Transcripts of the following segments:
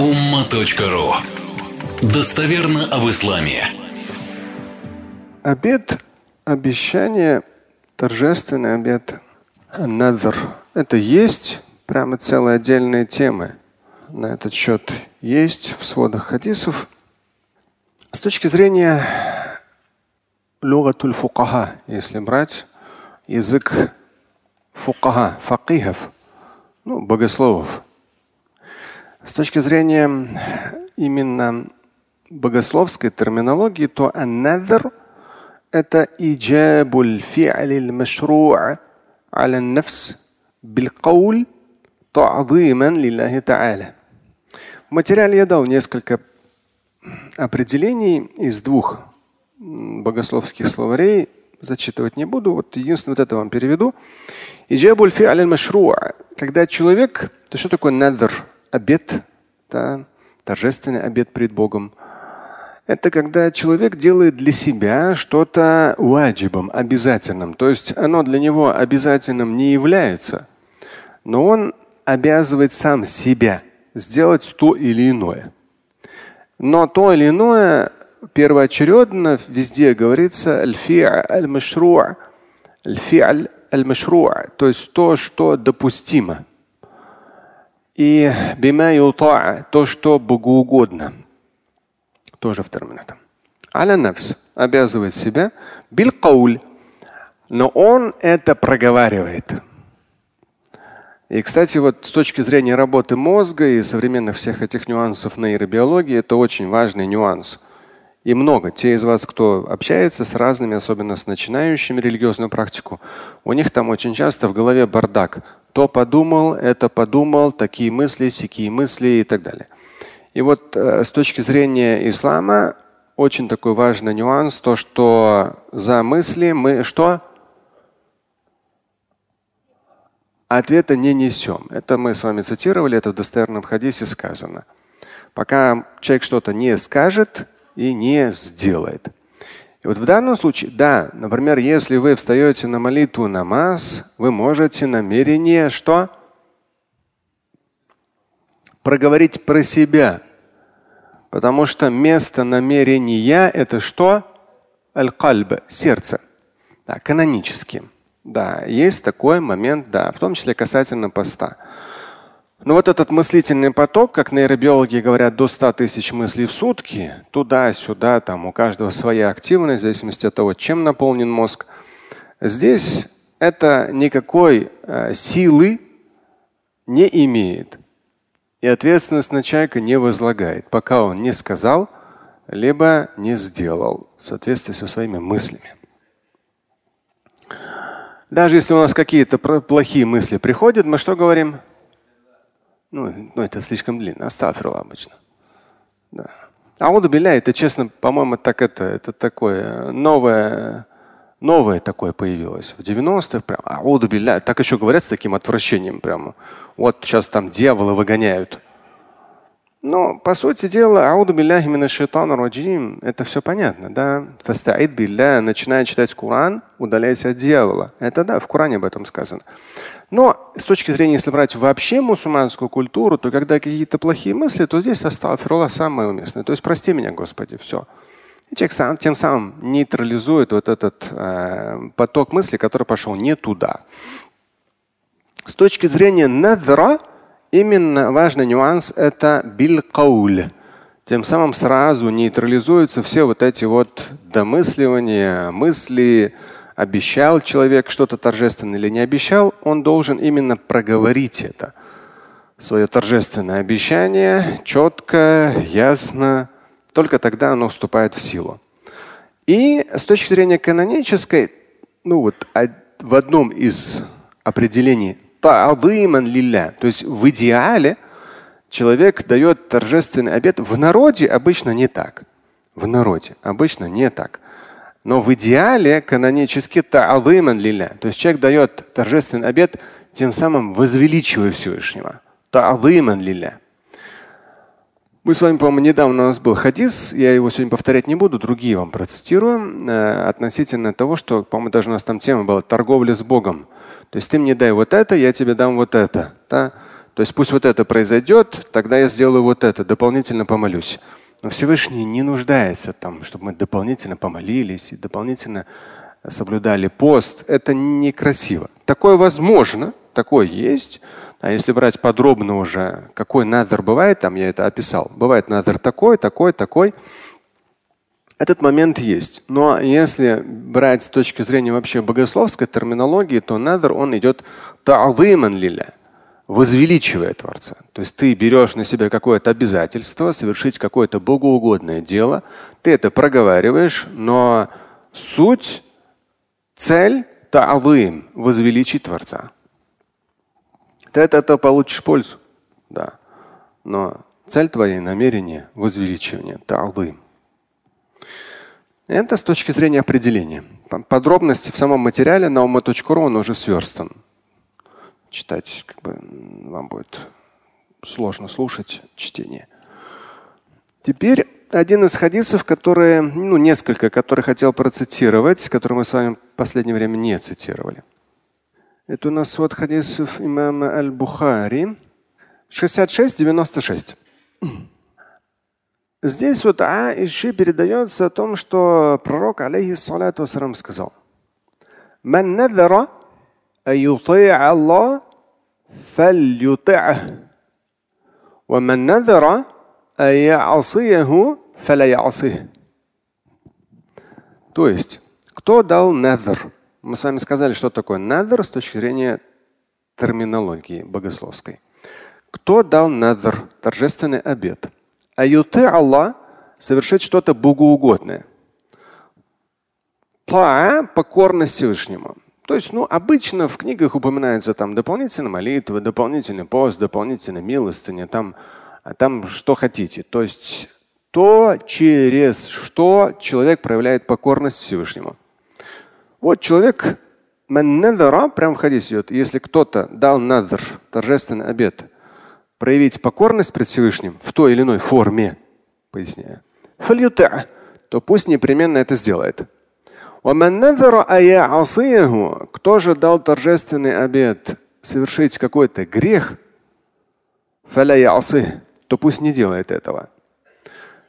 umma.ru Достоверно об исламе. Обед обещание, торжественный обед, надр. Это есть прямо целые отдельные темы на этот счет есть в сводах хадисов. С точки зрения лугатуль фукаха, если брать язык фукаха, факихов, ну, богословов. С точки зрения именно богословской терминологии, то аннадр – это иджабуль фи'аль машру'a аля нафс билкауль та'зиман лиллахи та'аля. В материале я дал несколько определений из двух богословских словарей. Зачитывать не буду. Вот единственное, вот это вам переведу. Иджабуль фи'аль машру'a. Когда человек, то что такое надр? Обед, да, торжественный обед перед Богом. Это когда человек делает для себя что-то ваджибом, обязательным. То есть оно для него обязательным не является, но он обязывает сам себя сделать то или иное. Но то или иное первоочередно везде говорится аль-фи'аль аль-машру'а, то есть то, что допустимо. И бима юта, то, что богоугодно. Тоже в терминах. Аля нафс обязывает себя бил но он это проговаривает. И, кстати, вот с точки зрения работы мозга и современных всех этих нюансов нейробиологии, это очень важный нюанс. И много. Те из вас, кто общается с разными, особенно с начинающими религиозную практику, у них там очень часто в голове бардак. То подумал, это подумал, такие мысли, сякие мысли и так далее. И вот э, с точки зрения ислама очень такой важный нюанс, то, что за мысли мы что? ответа не несем. Это мы с вами цитировали, это в достоверном хадисе сказано. Пока человек что-то не скажет и не сделает. И вот в данном случае, да, например, если вы встаете на молитву намаз, вы можете намерение что? Проговорить про себя. Потому что место намерения это что? Аль-кальб, сердце. Да, канонически. Да, есть такой момент, да, в том числе касательно поста. Но вот этот мыслительный поток, как нейробиологи говорят, до 100 тысяч мыслей в сутки, туда-сюда, там у каждого своя активность, в зависимости от того, чем наполнен мозг. Здесь это никакой э, силы не имеет. И ответственность на человека не возлагает, пока он не сказал, либо не сделал в соответствии со своими мыслями. Даже если у нас какие-то плохие мысли приходят, мы что говорим? Ну, ну это слишком длинно. Астафиру обычно. Да. Ауду биля, это честно, по-моему, так это, это такое новое, новое такое появилось. В 90-х прям ауду биля, так еще говорят с таким отвращением прямо. Вот сейчас там дьявола выгоняют. Но, по сути дела, ауду билляхи мина шайтана раджим, это все понятно, да? Фастаид билля, начиная читать Коран, удаляйся от дьявола. Это да, в Коране об этом сказано. Но с точки зрения, если брать вообще мусульманскую культуру, то когда какие-то плохие мысли, то здесь астафирулlah самое уместное. То есть прости меня, Господи, все. И человек сам, тем самым нейтрализует вот этот э, поток мыслей, который пошел не туда. С точки зрения надра, Именно важный нюанс – это билкауль. Тем самым сразу нейтрализуются все вот эти вот домысливания, мысли, обещал человек что-то торжественное или не обещал, он должен именно проговорить это. Свое торжественное обещание четко, ясно. Только тогда оно вступает в силу. И с точки зрения канонической, ну вот в одном из определений та'адыман лилля. То есть в идеале человек дает торжественный обед. В народе обычно не так. В народе обычно не так. Но в идеале канонически та'адыман лилля. То есть человек дает торжественный обед, тем самым возвеличивая Всевышнего. Та'адыман лилля. Мы с вами, по-моему, недавно у нас был хадис, я его сегодня повторять не буду, другие вам процитирую, э, относительно того, что, по-моему, даже у нас там тема была торговля с Богом. То есть ты мне дай вот это, я тебе дам вот это. Да? То есть пусть вот это произойдет, тогда я сделаю вот это, дополнительно помолюсь. Но Всевышний не нуждается там, чтобы мы дополнительно помолились и дополнительно соблюдали пост. Это некрасиво. Такое возможно, такое есть. А если брать подробно уже, какой надр бывает, там я это описал. Бывает надр такой, такой, такой. Этот момент есть. Но если брать с точки зрения вообще богословской терминологии, то надр, он идет та'зиман лиля, возвеличивая Творца. То есть ты берешь на себя какое-то обязательство, совершить какое-то богоугодное дело, ты это проговариваешь, но суть, цель та'зим, возвеличить Творца. Ты от этого получишь пользу. Да. Но цель твоей намерение возвеличивание, та'зим. Это с точки зрения определения. Подробности в самом материале на ума.ру он уже сверстан. Читать как бы, вам будет сложно слушать чтение. Теперь один из хадисов, которые, ну, несколько, которые хотел процитировать, которые мы с вами в последнее время не цитировали. Это у нас вот хадисов имама Аль-Бухари 66-96. Здесь вот Аиши передается о том, что пророк, алейхиссалату сказал, «Ман надара أيطيع الله فليطعه ومن نذر أن يعصيه فلا يعصيه. То есть, кто дал надр? Мы с вами сказали, что такое надр с точки зрения терминологии богословской. Кто дал надр, торжественный обет? Аюты Аллах совершить что-то богоугодное. Та покорность Всевышнему. То есть, ну, обычно в книгах упоминается там дополнительная молитва, дополнительный пост, дополнительная милостыня, там, а там что хотите. То есть то, через что человек проявляет покорность Всевышнему. Вот человек прям в хадис идет, если кто-то дал надр, торжественный обед, проявить покорность пред Всевышним в той или иной форме, поясняю, то пусть непременно это сделает. Кто же дал торжественный обед совершить какой-то грех, то пусть не делает этого.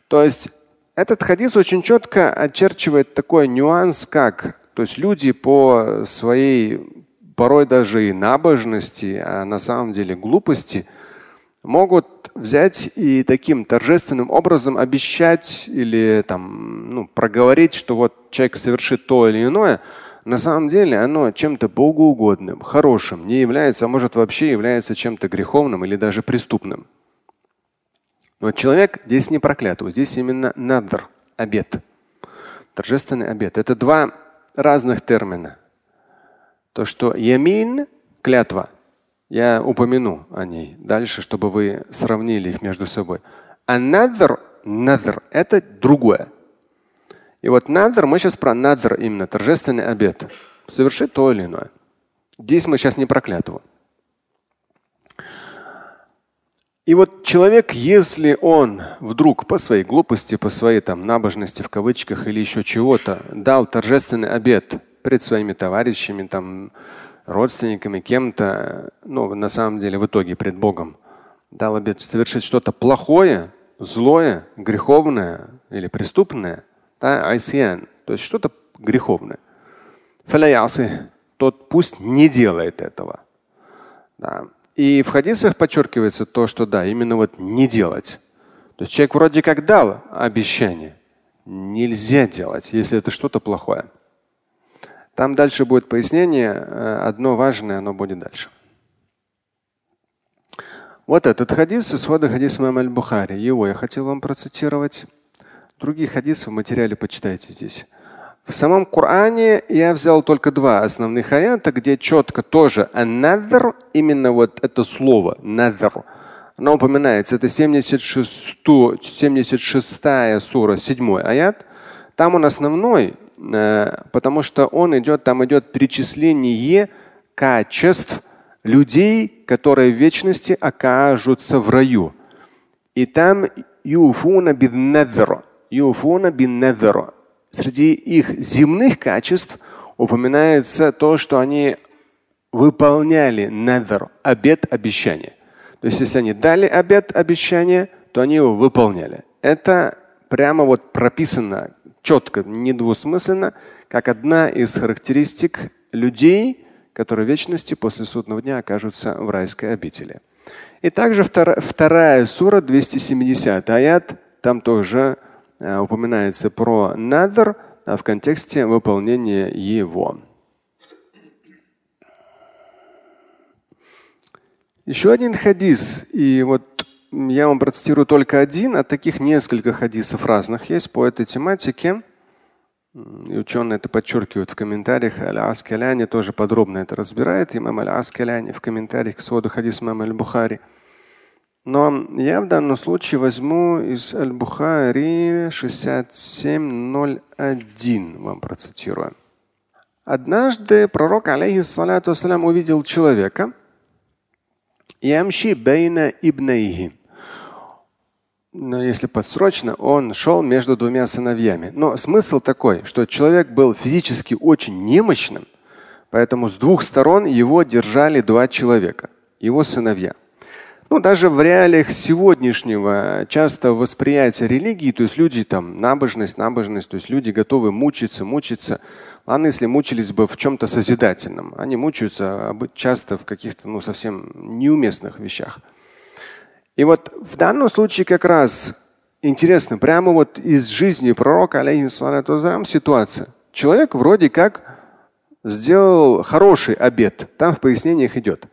То есть этот хадис очень четко очерчивает такой нюанс, как то есть люди по своей порой даже и набожности, а на самом деле глупости – могут взять и таким торжественным образом обещать или там, ну, проговорить, что вот человек совершит то или иное, на самом деле оно чем-то богоугодным, хорошим не является, а может вообще является чем-то греховным или даже преступным. Но человек здесь не проклят, вот здесь именно надр, обед, торжественный обед. Это два разных термина. То, что ямин – клятва – я упомяну о ней дальше, чтобы вы сравнили их между собой. А надр, надр – это другое. И вот надр, мы сейчас про надр именно, торжественный обед. Совершить то или иное. Здесь мы сейчас не про клятву. И вот человек, если он вдруг по своей глупости, по своей там набожности в кавычках или еще чего-то дал торжественный обед пред своими товарищами, там, родственниками, кем-то, ну, на самом деле, в итоге пред Богом, дал обет совершить что-то плохое, злое, греховное или преступное, да, айсиян, то есть что-то греховное. Тот пусть не делает этого. Да. И в хадисах подчеркивается то, что да, именно вот не делать. То есть человек вроде как дал обещание. Нельзя делать, если это что-то плохое. Там дальше будет пояснение. Э, одно важное, оно будет дальше. Вот этот хадис, исхода хадис имама аль-Бухари. Его я хотел вам процитировать. Другие хадисы в материале почитайте здесь. В самом Коране я взял только два основных аята, где четко тоже анадр, именно вот это слово надр, оно упоминается. Это 76, 76 сура, 7 аят. Там он основной, потому что он идет, там идет перечисление качеств людей, которые в вечности окажутся в раю. И там юфуна бин Юфуна бин Среди их земных качеств упоминается то, что они выполняли надр, обет обещания. То есть, если они дали обет, обещание, то они его выполняли. Это прямо вот прописано четко, недвусмысленно, как одна из характеристик людей, которые в вечности после судного дня окажутся в райской обители. И также вторая, вторая сура, 270 аят, там тоже э, упоминается про надр а в контексте выполнения его. Еще один хадис, и вот я вам процитирую только один, а таких несколько хадисов разных есть по этой тематике. И ученые это подчеркивают в комментариях. Аль-Аскаляни тоже подробно это разбирает. Имам Аль-Аскаляни в комментариях к своду хадис имама Аль-Бухари. Но я в данном случае возьму из Аль-Бухари 67.01, вам процитирую. Однажды пророк, алейхиссалату увидел человека, ямши бейна ибнайхи но если подсрочно, он шел между двумя сыновьями. Но смысл такой, что человек был физически очень немощным, поэтому с двух сторон его держали два человека, его сыновья. Ну, даже в реалиях сегодняшнего часто восприятия религии, то есть люди там набожность, набожность, то есть люди готовы мучиться, мучиться. Ладно, если мучились бы в чем-то созидательном. Они мучаются часто в каких-то ну, совсем неуместных вещах. И вот в данном случае как раз интересно, прямо вот из жизни пророка, алейхиссалату ситуация. Человек вроде как сделал хороший обед. Там в пояснениях идет.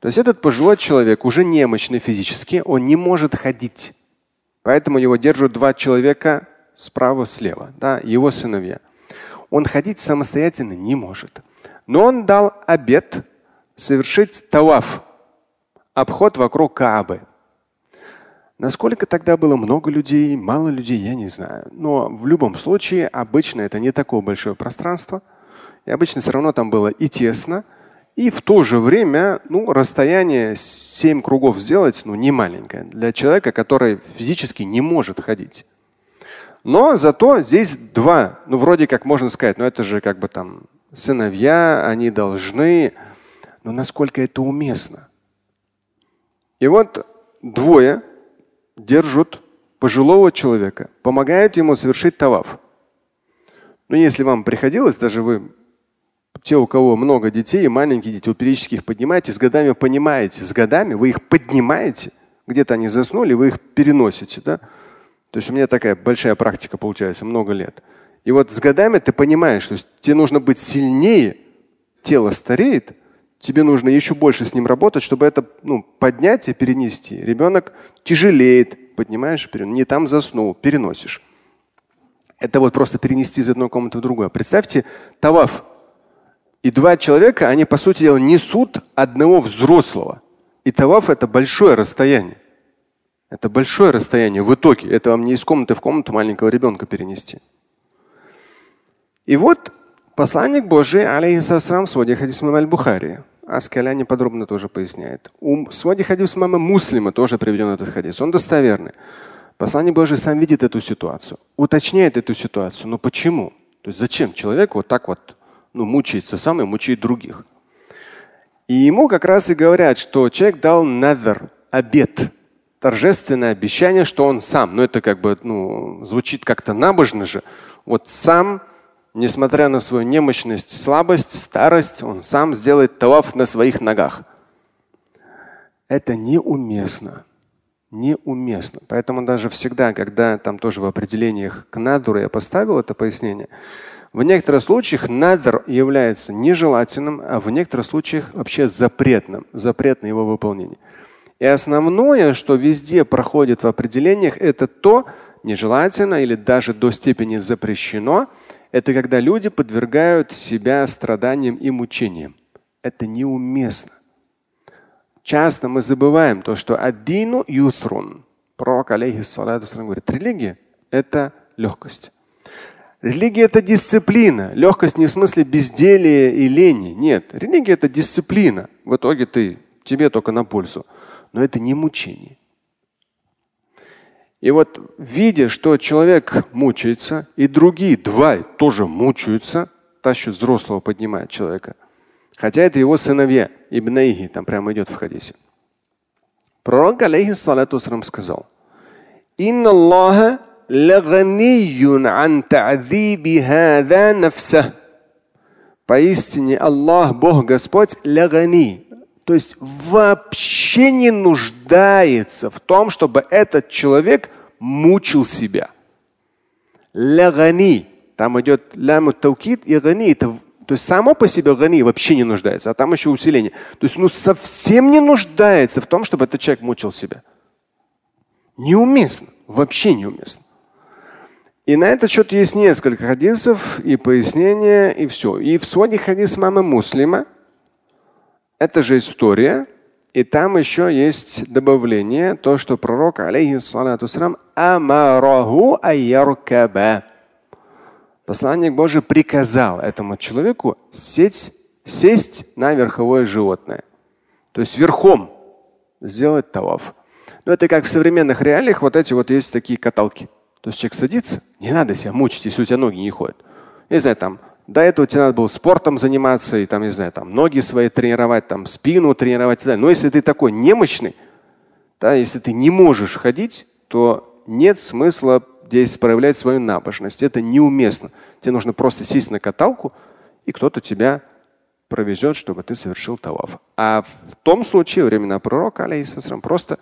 То есть этот пожилой человек уже немощный физически, он не может ходить. Поэтому его держат два человека справа-слева, да, его сыновья. Он ходить самостоятельно не может. Но он дал обед совершить таваф, обход вокруг Каабы. Насколько тогда было много людей, мало людей, я не знаю. Но в любом случае, обычно это не такое большое пространство. И обычно все равно там было и тесно, и в то же время ну, расстояние 7 кругов сделать ну, не маленькое для человека, который физически не может ходить. Но зато здесь два, ну вроде как можно сказать, но ну, это же как бы там сыновья, они должны, но насколько это уместно. И вот двое держат пожилого человека, помогают ему совершить таваф. Но если вам приходилось, даже вы, те, у кого много детей, маленькие дети, периодически их поднимаете, с годами понимаете, с годами вы их поднимаете, где-то они заснули, вы их переносите. Да? То есть у меня такая большая практика получается, много лет. И вот с годами ты понимаешь, что тебе нужно быть сильнее, тело стареет, тебе нужно еще больше с ним работать, чтобы это ну, и перенести. Ребенок тяжелеет, поднимаешь, не там заснул, переносишь. Это вот просто перенести из одной комнаты в другую. Представьте, таваф. И два человека, они, по сути дела, несут одного взрослого. И таваф это большое расстояние. Это большое расстояние в итоге. Это вам не из комнаты в комнату маленького ребенка перенести. И вот посланник Божий, алейхиссалам, в своде хадис аль-Бухари, Аскаляни подробно тоже поясняет. У своде хадис мама муслима тоже приведен этот хадис. Он достоверный. Послание Божие сам видит эту ситуацию, уточняет эту ситуацию. Но почему? То есть зачем человек вот так вот ну, мучается сам и мучает других? И ему как раз и говорят, что человек дал надр, обет, торжественное обещание, что он сам, ну это как бы ну, звучит как-то набожно же, вот сам несмотря на свою немощность, слабость, старость, он сам сделает таваф на своих ногах. Это неуместно. Неуместно. Поэтому даже всегда, когда там тоже в определениях к надуру я поставил это пояснение, в некоторых случаях надр является нежелательным, а в некоторых случаях вообще запретным, запрет на его выполнение. И основное, что везде проходит в определениях, это то, нежелательно или даже до степени запрещено, это когда люди подвергают себя страданиям и мучениям. Это неуместно. Часто мы забываем то, что аддину юсрун. Пророк, алейхиссалату говорит, религия – это легкость. Религия – это дисциплина. Легкость не в смысле безделия и лени. Нет, религия – это дисциплина. В итоге ты, тебе только на пользу. Но это не мучение. И вот видя, что человек мучается, и другие два тоже мучаются, тащат взрослого, поднимают человека. Хотя это его сыновья, ибнаихи, там прямо идет в хадисе. Пророк, алейхиссалату сказал, «Инна Аллаха лаганиюн ан та'диби хада нафса». Поистине Аллах, Бог Господь, лягани, то есть вообще не нуждается в том, чтобы этот человек мучил себя. Лягани. Там идет ляму таукид и гани. Это, то есть само по себе гани вообще не нуждается, а там еще усиление. То есть ну совсем не нуждается в том, чтобы этот человек мучил себя. Неуместно. Вообще неуместно. И на этот счет есть несколько хадисов и пояснения, и все. И в своде хадис мамы Муслима это же история, и там еще есть добавление, то, что пророк, алейхиссалату амараху айяркаба. Посланник Божий приказал этому человеку сесть, сесть на верховое животное. То есть верхом сделать таваф. Но это как в современных реалиях, вот эти вот есть такие каталки. То есть человек садится, не надо себя мучить, если у тебя ноги не ходят. Не знаю, там, до этого тебе надо было спортом заниматься, и там, не знаю, там, ноги свои тренировать, там, спину тренировать. Да. Но если ты такой немощный, да, если ты не можешь ходить, то нет смысла здесь проявлять свою набожность. Это неуместно. Тебе нужно просто сесть на каталку, и кто-то тебя провезет, чтобы ты совершил таваф. А в том случае, времена пророка, алейхиссалам, просто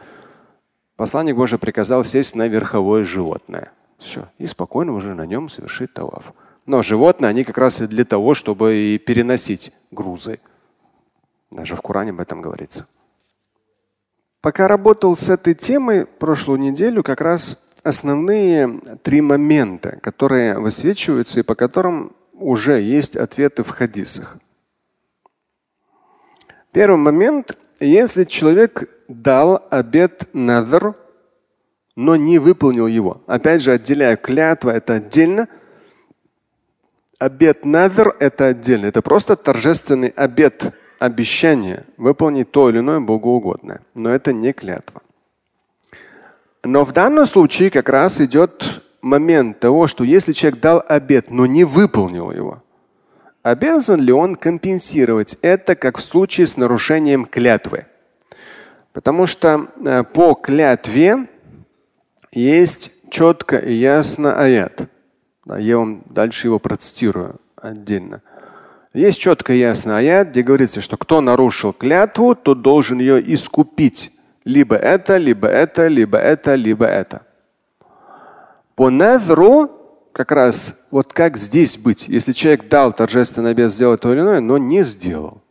Посланник Божий приказал сесть на верховое животное. Все. И спокойно уже на нем совершить таваф. Но животные, они как раз и для того, чтобы и переносить грузы. Даже в Коране об этом говорится. Пока работал с этой темой прошлую неделю, как раз основные три момента, которые высвечиваются и по которым уже есть ответы в хадисах. Первый момент, если человек дал обет надр, но не выполнил его. Опять же, отделяю клятва это отдельно. Обет надр это отдельно. Это просто торжественный обет, обещание выполнить то или иное богоугодное. Но это не клятва. Но в данном случае как раз идет момент того, что если человек дал обет, но не выполнил его, обязан ли он компенсировать это, как в случае с нарушением клятвы? Потому что э, по клятве есть четко и ясно аят. Я вам дальше его процитирую отдельно. Есть четко и ясно аят, где говорится, что кто нарушил клятву, тот должен ее искупить. Либо это, либо это, либо это, либо это. По назру как раз вот как здесь быть, если человек дал торжественный обед сделать то или иное, но не сделал.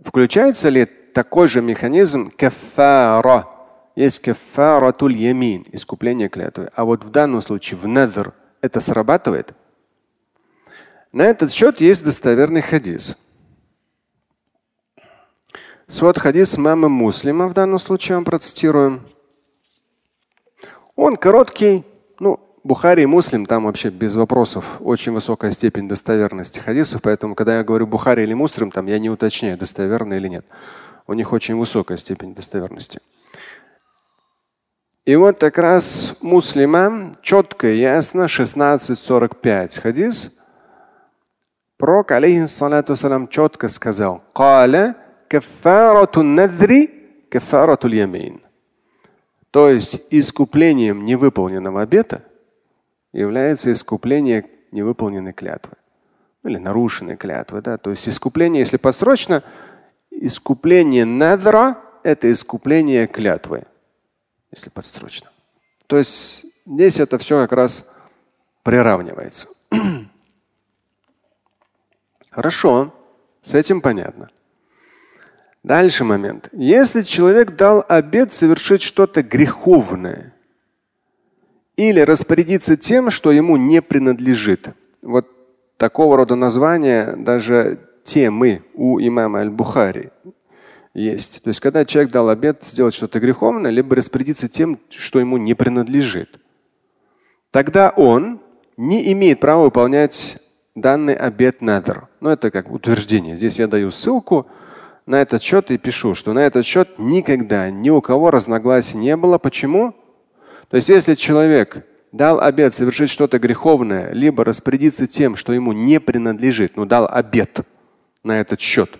Включается ли такой же механизм кафара. Есть кафаратуль ямин, искупление клятвы. А вот в данном случае в надр это срабатывает. На этот счет есть достоверный хадис. Свод хадис мамы Муслима в данном случае вам процитируем. Он короткий, ну, Бухари и Муслим, там вообще без вопросов очень высокая степень достоверности хадисов, поэтому, когда я говорю Бухари или Муслим, там я не уточняю, достоверно или нет у них очень высокая степень достоверности. И вот как раз муслима четко и ясно 16.45 хадис. Пророк, алейхиссалату салам, четко сказал, «Каля кафарату надри кафарату ямин». То есть искуплением невыполненного обета является искупление невыполненной клятвы. Или нарушенной клятвы. Да? То есть искупление, если посрочно, искупление надра – это искупление клятвы, если подстрочно. То есть здесь это все как раз приравнивается. Хорошо, с этим понятно. Дальше момент. Если человек дал обет совершить что-то греховное или распорядиться тем, что ему не принадлежит. Вот такого рода название даже темы у имама Аль-Бухари есть. То есть, когда человек дал обет сделать что-то греховное, либо распорядиться тем, что ему не принадлежит, тогда он не имеет права выполнять данный обет надр. Ну, это как утверждение. Здесь я даю ссылку на этот счет и пишу, что на этот счет никогда ни у кого разногласий не было. Почему? То есть, если человек дал обет совершить что-то греховное, либо распорядиться тем, что ему не принадлежит, ну дал обет, на этот счет,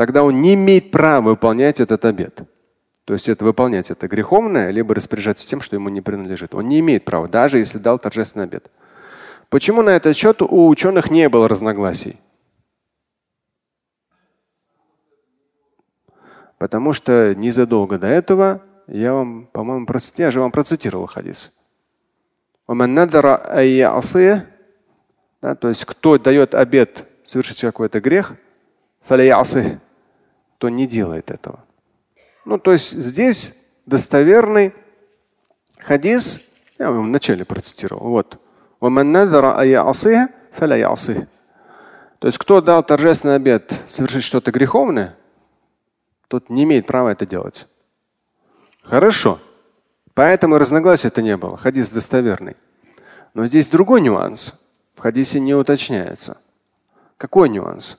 тогда он не имеет права выполнять этот обет. То есть это выполнять это греховное, либо распоряжаться тем, что ему не принадлежит. Он не имеет права, даже если дал торжественный обед. Почему на этот счет у ученых не было разногласий? Потому что незадолго до этого я вам, по-моему, я же вам процитировал хадис. Да, то есть кто дает обед совершить какой-то грех, то не делает этого. Ну, то есть здесь достоверный хадис, я вам вначале процитировал. Вот. То есть кто дал торжественный обед совершить что-то греховное, тот не имеет права это делать. Хорошо. Поэтому разногласий это не было. Хадис достоверный. Но здесь другой нюанс. В хадисе не уточняется. Какой нюанс?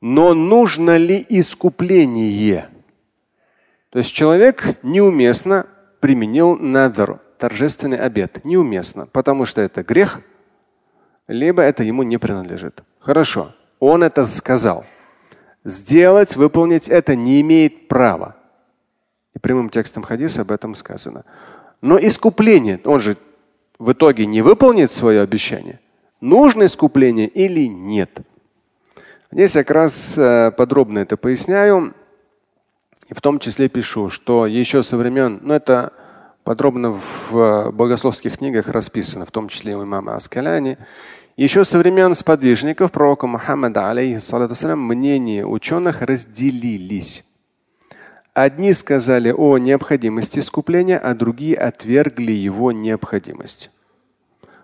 Но нужно ли искупление? То есть человек неуместно применил надр, торжественный обед. Неуместно, потому что это грех, либо это ему не принадлежит. Хорошо, он это сказал. Сделать, выполнить это не имеет права. И прямым текстом хадиса об этом сказано. Но искупление, он же в итоге не выполнит свое обещание. Нужно искупление или нет? Здесь я как раз э, подробно это поясняю. И в том числе пишу, что еще со времен, ну это подробно в богословских книгах расписано, в том числе у имама Аскаляни, еще со времен сподвижников пророка Мухаммада, алейхиссалату мнения ученых разделились. Одни сказали о необходимости искупления, а другие отвергли его необходимость.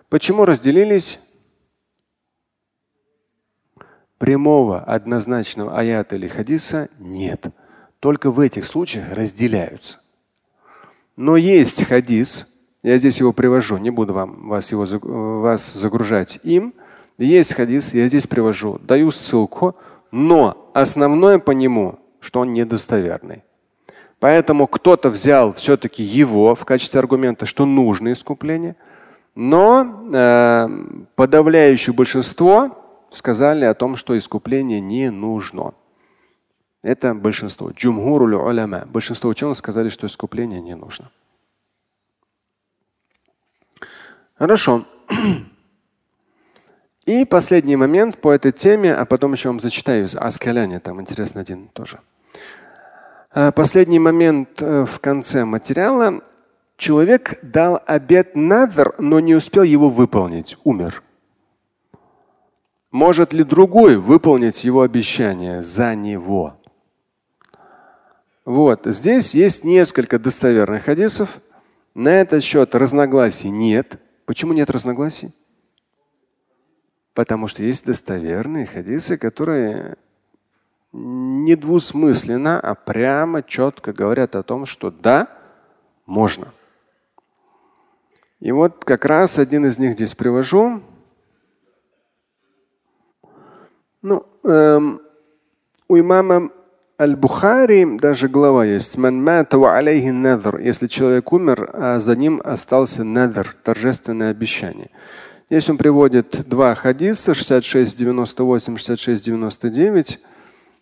Почему разделились? Прямого однозначного аята или хадиса нет. Только в этих случаях разделяются. Но есть хадис, я здесь его привожу, не буду вам, вас, его, вас загружать им. Есть хадис, я здесь привожу, даю ссылку, но основное по нему, что он недостоверный. Поэтому кто-то взял все-таки его в качестве аргумента, что нужно искупление, но э, подавляющее большинство сказали о том, что искупление не нужно. Это большинство. Большинство ученых сказали, что искупление не нужно. Хорошо. И последний момент по этой теме, а потом еще вам зачитаю из Аскаляни, там интересно один тоже. А, последний момент э, в конце материала. Человек дал обет надр, но не успел его выполнить, умер. Может ли другой выполнить его обещание за него? Вот здесь есть несколько достоверных хадисов. На этот счет разногласий нет. Почему нет разногласий? Потому что есть достоверные хадисы, которые недвусмысленно, а прямо четко говорят о том, что да, можно. И вот как раз один из них здесь привожу. Ну, эм, у имама Аль-Бухари даже глава есть. Если человек умер, а за ним остался надр, торжественное обещание. Здесь он приводит два хадиса 66-98, 66-99.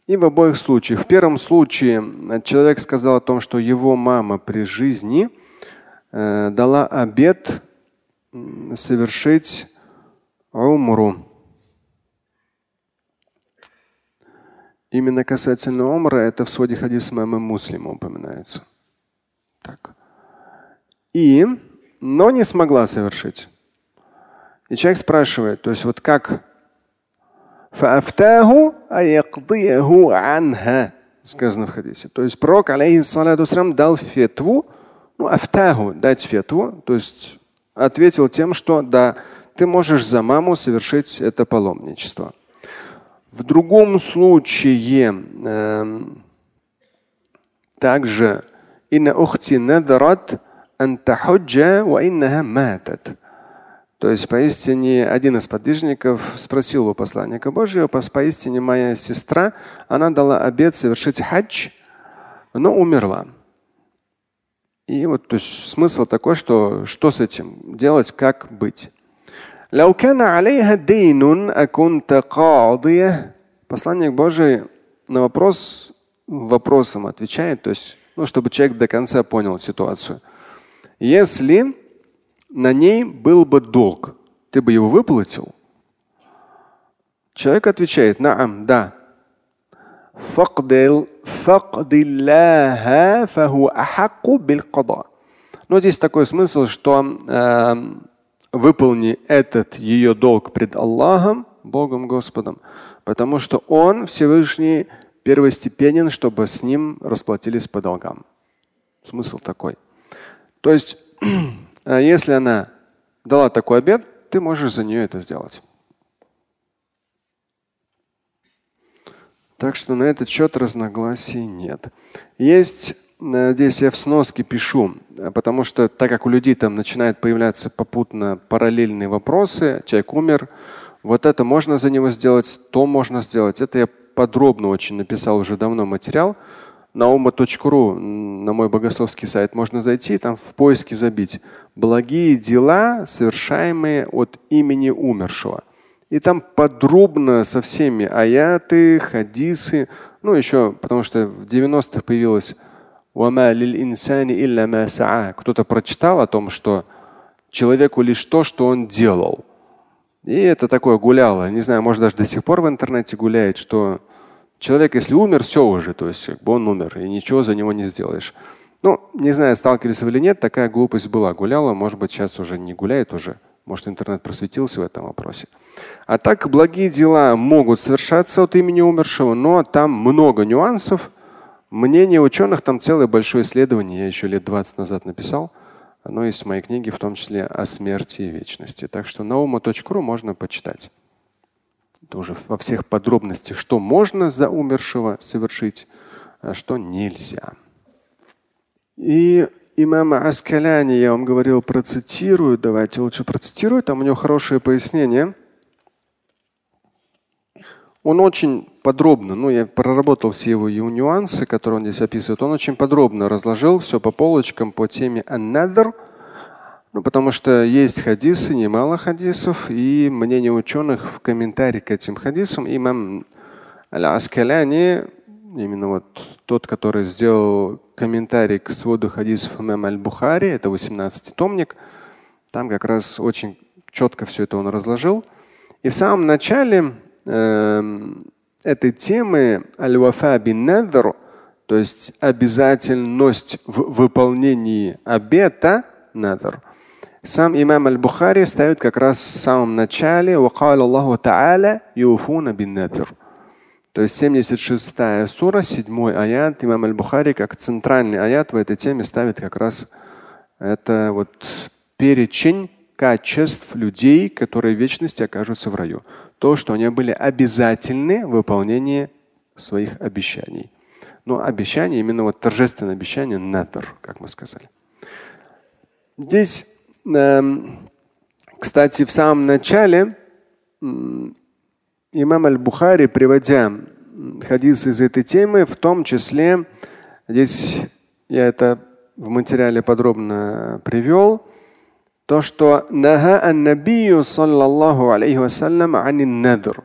И в обоих случаях. В первом случае человек сказал о том, что его мама при жизни э, дала обет совершить умру. Именно касательно умра это в своде хадис мама муслима упоминается. Так. И, но не смогла совершить. И человек спрашивает, то есть вот как сказано в хадисе. То есть пророк, алейхиссалату дал фетву, ну, афтаху, дать фетву, то есть ответил тем, что да, ты можешь за маму совершить это паломничество. В другом случае э, также инна ухти надарат ан тахуджа ва иннаха матат. То есть поистине один из подвижников спросил у посланника Божьего, поистине моя сестра, она дала обед совершить хадж, но умерла. И вот то есть, смысл такой, что что с этим делать, как быть. Лау кана алейха акунта кадия. Посланник Божий на вопрос вопросом отвечает, то есть, ну, чтобы человек до конца понял ситуацию. Если на ней был бы долг, ты бы его выплатил? Человек отвечает, наам, да. Факдил, факдилляха фаху ахаку бил Но здесь ну, такой смысл, что э, выполни этот ее долг пред Аллахом, Богом Господом, потому что Он Всевышний первостепенен, чтобы с ним расплатились по долгам. Смысл такой. То есть, если она дала такой обед, ты можешь за нее это сделать. Так что на этот счет разногласий нет. Есть здесь я в сноске пишу, потому что так как у людей там начинают появляться попутно параллельные вопросы, человек умер, вот это можно за него сделать, то можно сделать. Это я подробно очень написал уже давно материал. На ума.ру, на мой богословский сайт, можно зайти, там в поиске забить благие дела, совершаемые от имени умершего. И там подробно со всеми аяты, хадисы, ну еще, потому что в 90-х появилось кто-то прочитал о том, что человеку лишь то, что он делал. И это такое гуляло. Не знаю, может даже до сих пор в интернете гуляет, что человек, если умер, все уже, то есть как бы он умер, и ничего за него не сделаешь. Ну, не знаю, сталкивались вы или нет, такая глупость была. Гуляла, может быть, сейчас уже не гуляет уже. Может, интернет просветился в этом вопросе. А так благие дела могут совершаться от имени умершего, но там много нюансов. Мнение ученых, там целое большое исследование, я еще лет 20 назад написал. Оно есть в моей книге, в том числе о смерти и вечности. Так что ума.ру можно почитать. Это уже во всех подробностях, что можно за умершего совершить, а что нельзя. И имама Аскаляни, я вам говорил, процитирую. Давайте лучше процитирую. Там у него хорошее пояснение. Он очень подробно, ну я проработал все его, нюансы, которые он здесь описывает. Он очень подробно разложил все по полочкам по теме аннадр. Ну, потому что есть хадисы, немало хадисов, и мнение ученых в комментарии к этим хадисам имам Аль-Аскаляни, именно вот тот, который сделал комментарий к своду хадисов имама Аль-Бухари, это 18-томник, там как раз очень четко все это он разложил. И в самом начале э, этой темы аль-вафа бин то есть обязательность в выполнении обета надр, сам имам Аль-Бухари ставит как раз в самом начале Аллаху Та'аля юфуна бин надр. То есть 76 сура, 7 аят, имам Аль-Бухари как центральный аят в этой теме ставит как раз это вот перечень качеств людей, которые в вечности окажутся в раю. То, что они были обязательны в выполнении своих обещаний. Но обещание, именно вот торжественное обещание, надр, как мы сказали. Здесь, э, кстати, в самом начале имам Аль-Бухари, приводя хадис из этой темы, в том числе, здесь я это в материале подробно привел, то, что нага ан-набию саллаллаху алейхи вассалям надр.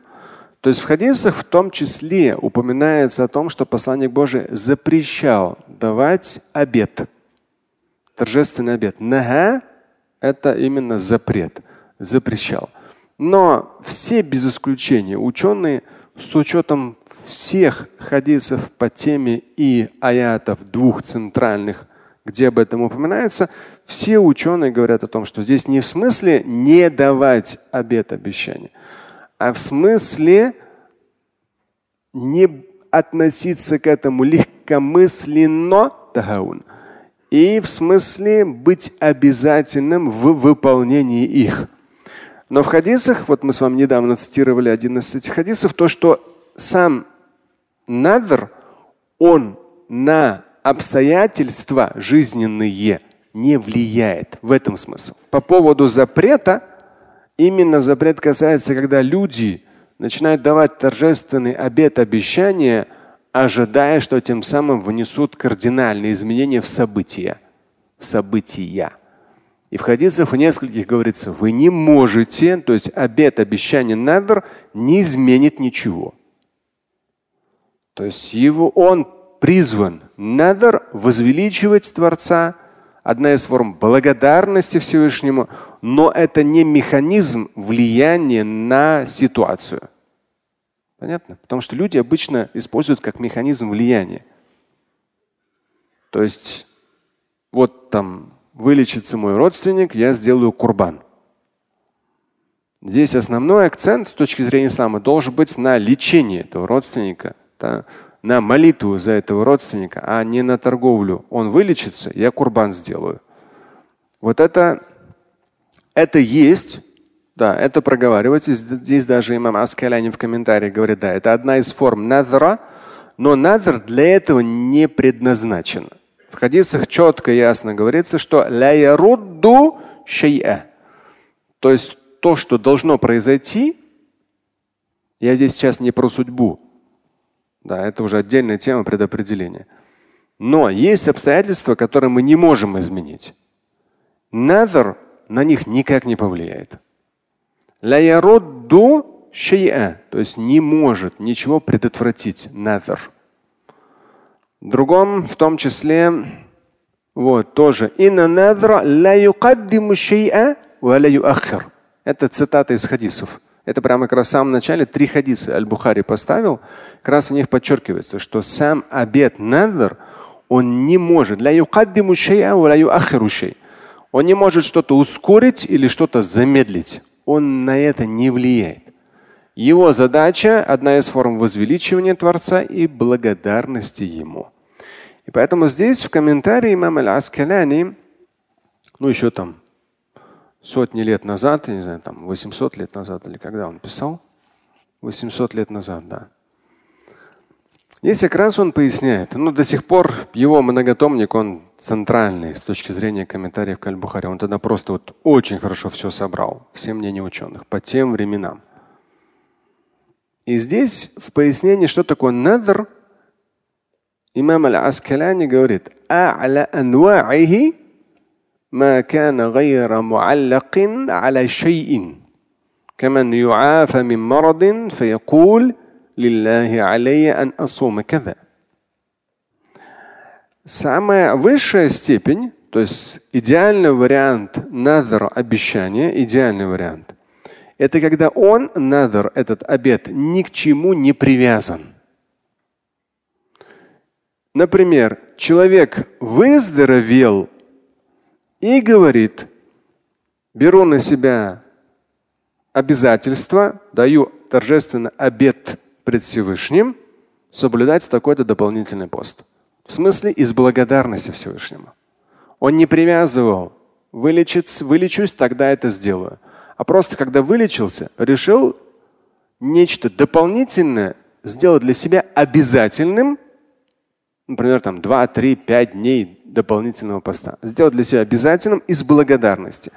То есть в хадисах в том числе упоминается о том, что посланник Божий запрещал давать обед. Торжественный обед. Нага – это именно запрет. Запрещал. Но все без исключения ученые с учетом всех хадисов по теме и аятов двух центральных, где об этом упоминается, все ученые говорят о том, что здесь не в смысле не давать обет обещания, а в смысле не относиться к этому легкомысленно тагаун. И в смысле быть обязательным в выполнении их. Но в хадисах, вот мы с вами недавно цитировали один из этих хадисов, то, что сам надр, он на обстоятельства жизненные не влияет. В этом смысл. По поводу запрета, именно запрет касается, когда люди начинают давать торжественный обет обещания, ожидая, что тем самым внесут кардинальные изменения в события. В события. И в хадисах в нескольких говорится, вы не можете, то есть обет обещания надр не изменит ничего. То есть его, он призван надр возвеличивать Творца, одна из форм благодарности Всевышнему, но это не механизм влияния на ситуацию. Понятно? Потому что люди обычно используют как механизм влияния. То есть вот там вылечится мой родственник, я сделаю курбан. Здесь основной акцент с точки зрения ислама должен быть на лечение этого родственника, да, на молитву за этого родственника, а не на торговлю. Он вылечится, я курбан сделаю. Вот это, это есть, да, это проговаривается. Здесь даже имам Аскаляни в комментарии говорит, да, это одна из форм надра, но надр для этого не предназначен. В хадисах четко и ясно говорится, что ля ярудду шей'a. То есть то, что должно произойти, я здесь сейчас не про судьбу. Да, это уже отдельная тема предопределения. Но есть обстоятельства, которые мы не можем изменить. Назар на них никак не повлияет. Ля ярудду шей'a, то есть не может ничего предотвратить. Назар. Другом, в том числе, вот тоже. Это цитата из хадисов. Это прямо как раз в самом начале три хадиса Аль-Бухари поставил. Как раз в них подчеркивается, что сам обед надр, он не может. Он не может что-то ускорить или что-то замедлить. Он на это не влияет. Его задача – одна из форм возвеличивания Творца и благодарности Ему. И поэтому здесь в комментарии имам Аль-Аскаляни, ну еще там сотни лет назад, я не знаю, там 800 лет назад или когда он писал, 800 лет назад, да. Здесь как раз он поясняет, ну до сих пор его многотомник, он центральный с точки зрения комментариев к Он тогда просто вот очень хорошо все собрал, все мнения ученых по тем временам. И здесь в пояснении, что такое надр, имам Аль-Аскаляни говорит, ما كان غير معلق على شيء كمن يعافى من مرض فيقول لله علي أن أصوم كذا. Самая высшая степень, то есть идеальный вариант надр обещания, идеальный вариант, это когда он, надр, этот обед, ни к чему не привязан. Например, человек выздоровел и говорит, беру на себя обязательство, даю торжественно обед пред Всевышним соблюдать такой-то дополнительный пост. В смысле из благодарности Всевышнему. Он не привязывал, вылечиться, вылечусь, тогда это сделаю а просто когда вылечился, решил нечто дополнительное сделать для себя обязательным, например, там 2, 3, 5 дней дополнительного поста. Сделать для себя обязательным из благодарности.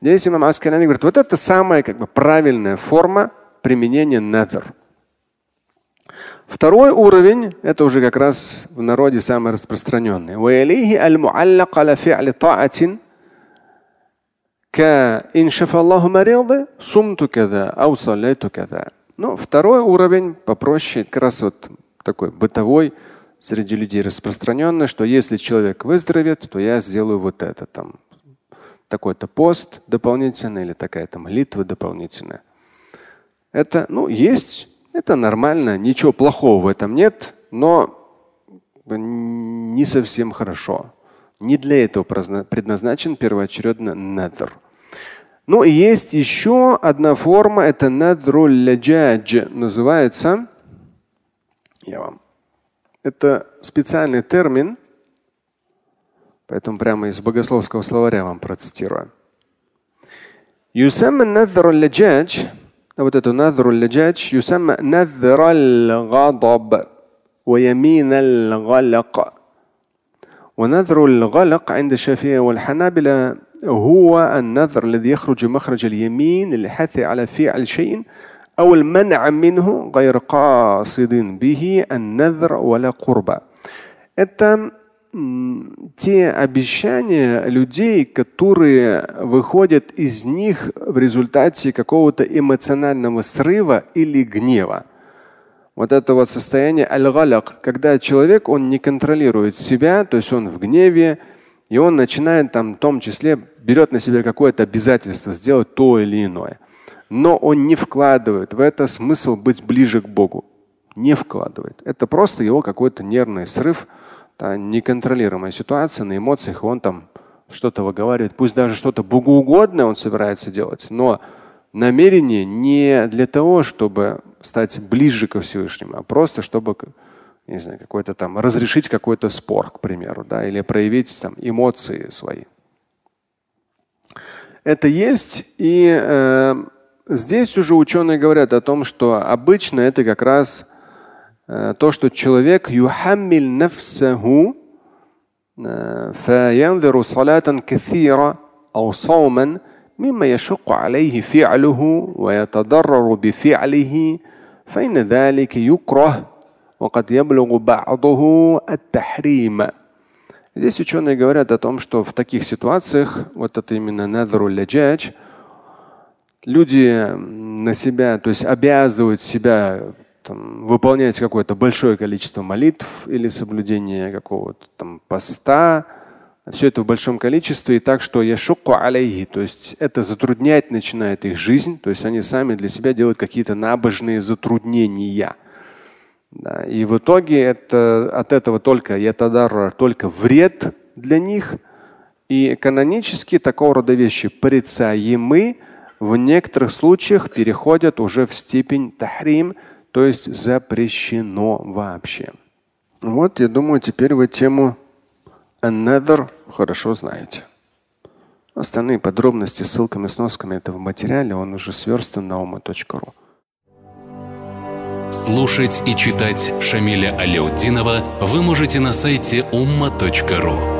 Здесь имам Аскаляни говорит, вот это самая как бы, правильная форма применения назар. Второй уровень, это уже как раз в народе самый распространенный. Ну, второй уровень попроще, как раз вот такой бытовой, среди людей распространенный, что если человек выздоровеет, то я сделаю вот это там такой-то пост дополнительный или такая-то молитва дополнительная. Это, ну, есть, это нормально, ничего плохого в этом нет, но не совсем хорошо. Не для этого предназначен первоочередно надр. Ну и есть еще одна форма, это надруль ляджадж называется. Я вам. Это специальный термин, поэтому прямо из богословского словаря вам процитирую. يسمى النذر اللجاج вот это نذر اللجاج يسمى نذر الغضب ويمين الغلق ونذر الغلق عند الشافعية والحنابلة هو النذر الذي يخرج مخرج اليمين للحث على فعل شيء أو المنع منه غير قاصد به النذر ولا قربة. Это те обещания людей, которые выходят из них в результате какого-то эмоционального срыва или гнева. вот это вот состояние аль-галяк, когда человек, он не контролирует себя, то есть он в гневе, и он начинает там в том числе берет на себя какое-то обязательство сделать то или иное. Но он не вкладывает в это смысл быть ближе к Богу. Не вкладывает. Это просто его какой-то нервный срыв, та неконтролируемая ситуация на эмоциях, он там что-то выговаривает. Пусть даже что-то богоугодное он собирается делать, но намерение не для того, чтобы стать ближе ко Всевышнему, а просто чтобы не знаю, какой-то там разрешить какой-то спор, к примеру, да, или проявить там эмоции свои. Это есть, и э, здесь уже ученые говорят о том, что обычно это как раз э, то, что человек юхаммиль нафсаху فينظر صلاة كثيرة أو صوما مما يشق عليه فعله ويتضرر بفعله فإن ذلك يكره وقد يبلغ بعضه التحريم. Здесь ученые говорят о том, что в таких ситуациях, вот это именно надру ляджач, люди на себя, то есть обязывают себя там, выполнять какое-то большое количество молитв или соблюдение какого-то там поста, все это в большом количестве, и так, что яшуку алейхи, то есть это затруднять начинает их жизнь, то есть они сами для себя делают какие-то набожные затруднения. Да, и в итоге это, от этого только ятадар, только вред для них. И канонически такого рода вещи порицаемы, в некоторых случаях переходят уже в степень тахрим, то есть запрещено вообще. Вот, я думаю, теперь вы тему Another хорошо знаете. Остальные подробности с ссылками, сносками это в материале, он уже сверстан на ума.ру. Слушать и читать Шамиля Аляутдинова вы можете на сайте umma.ru.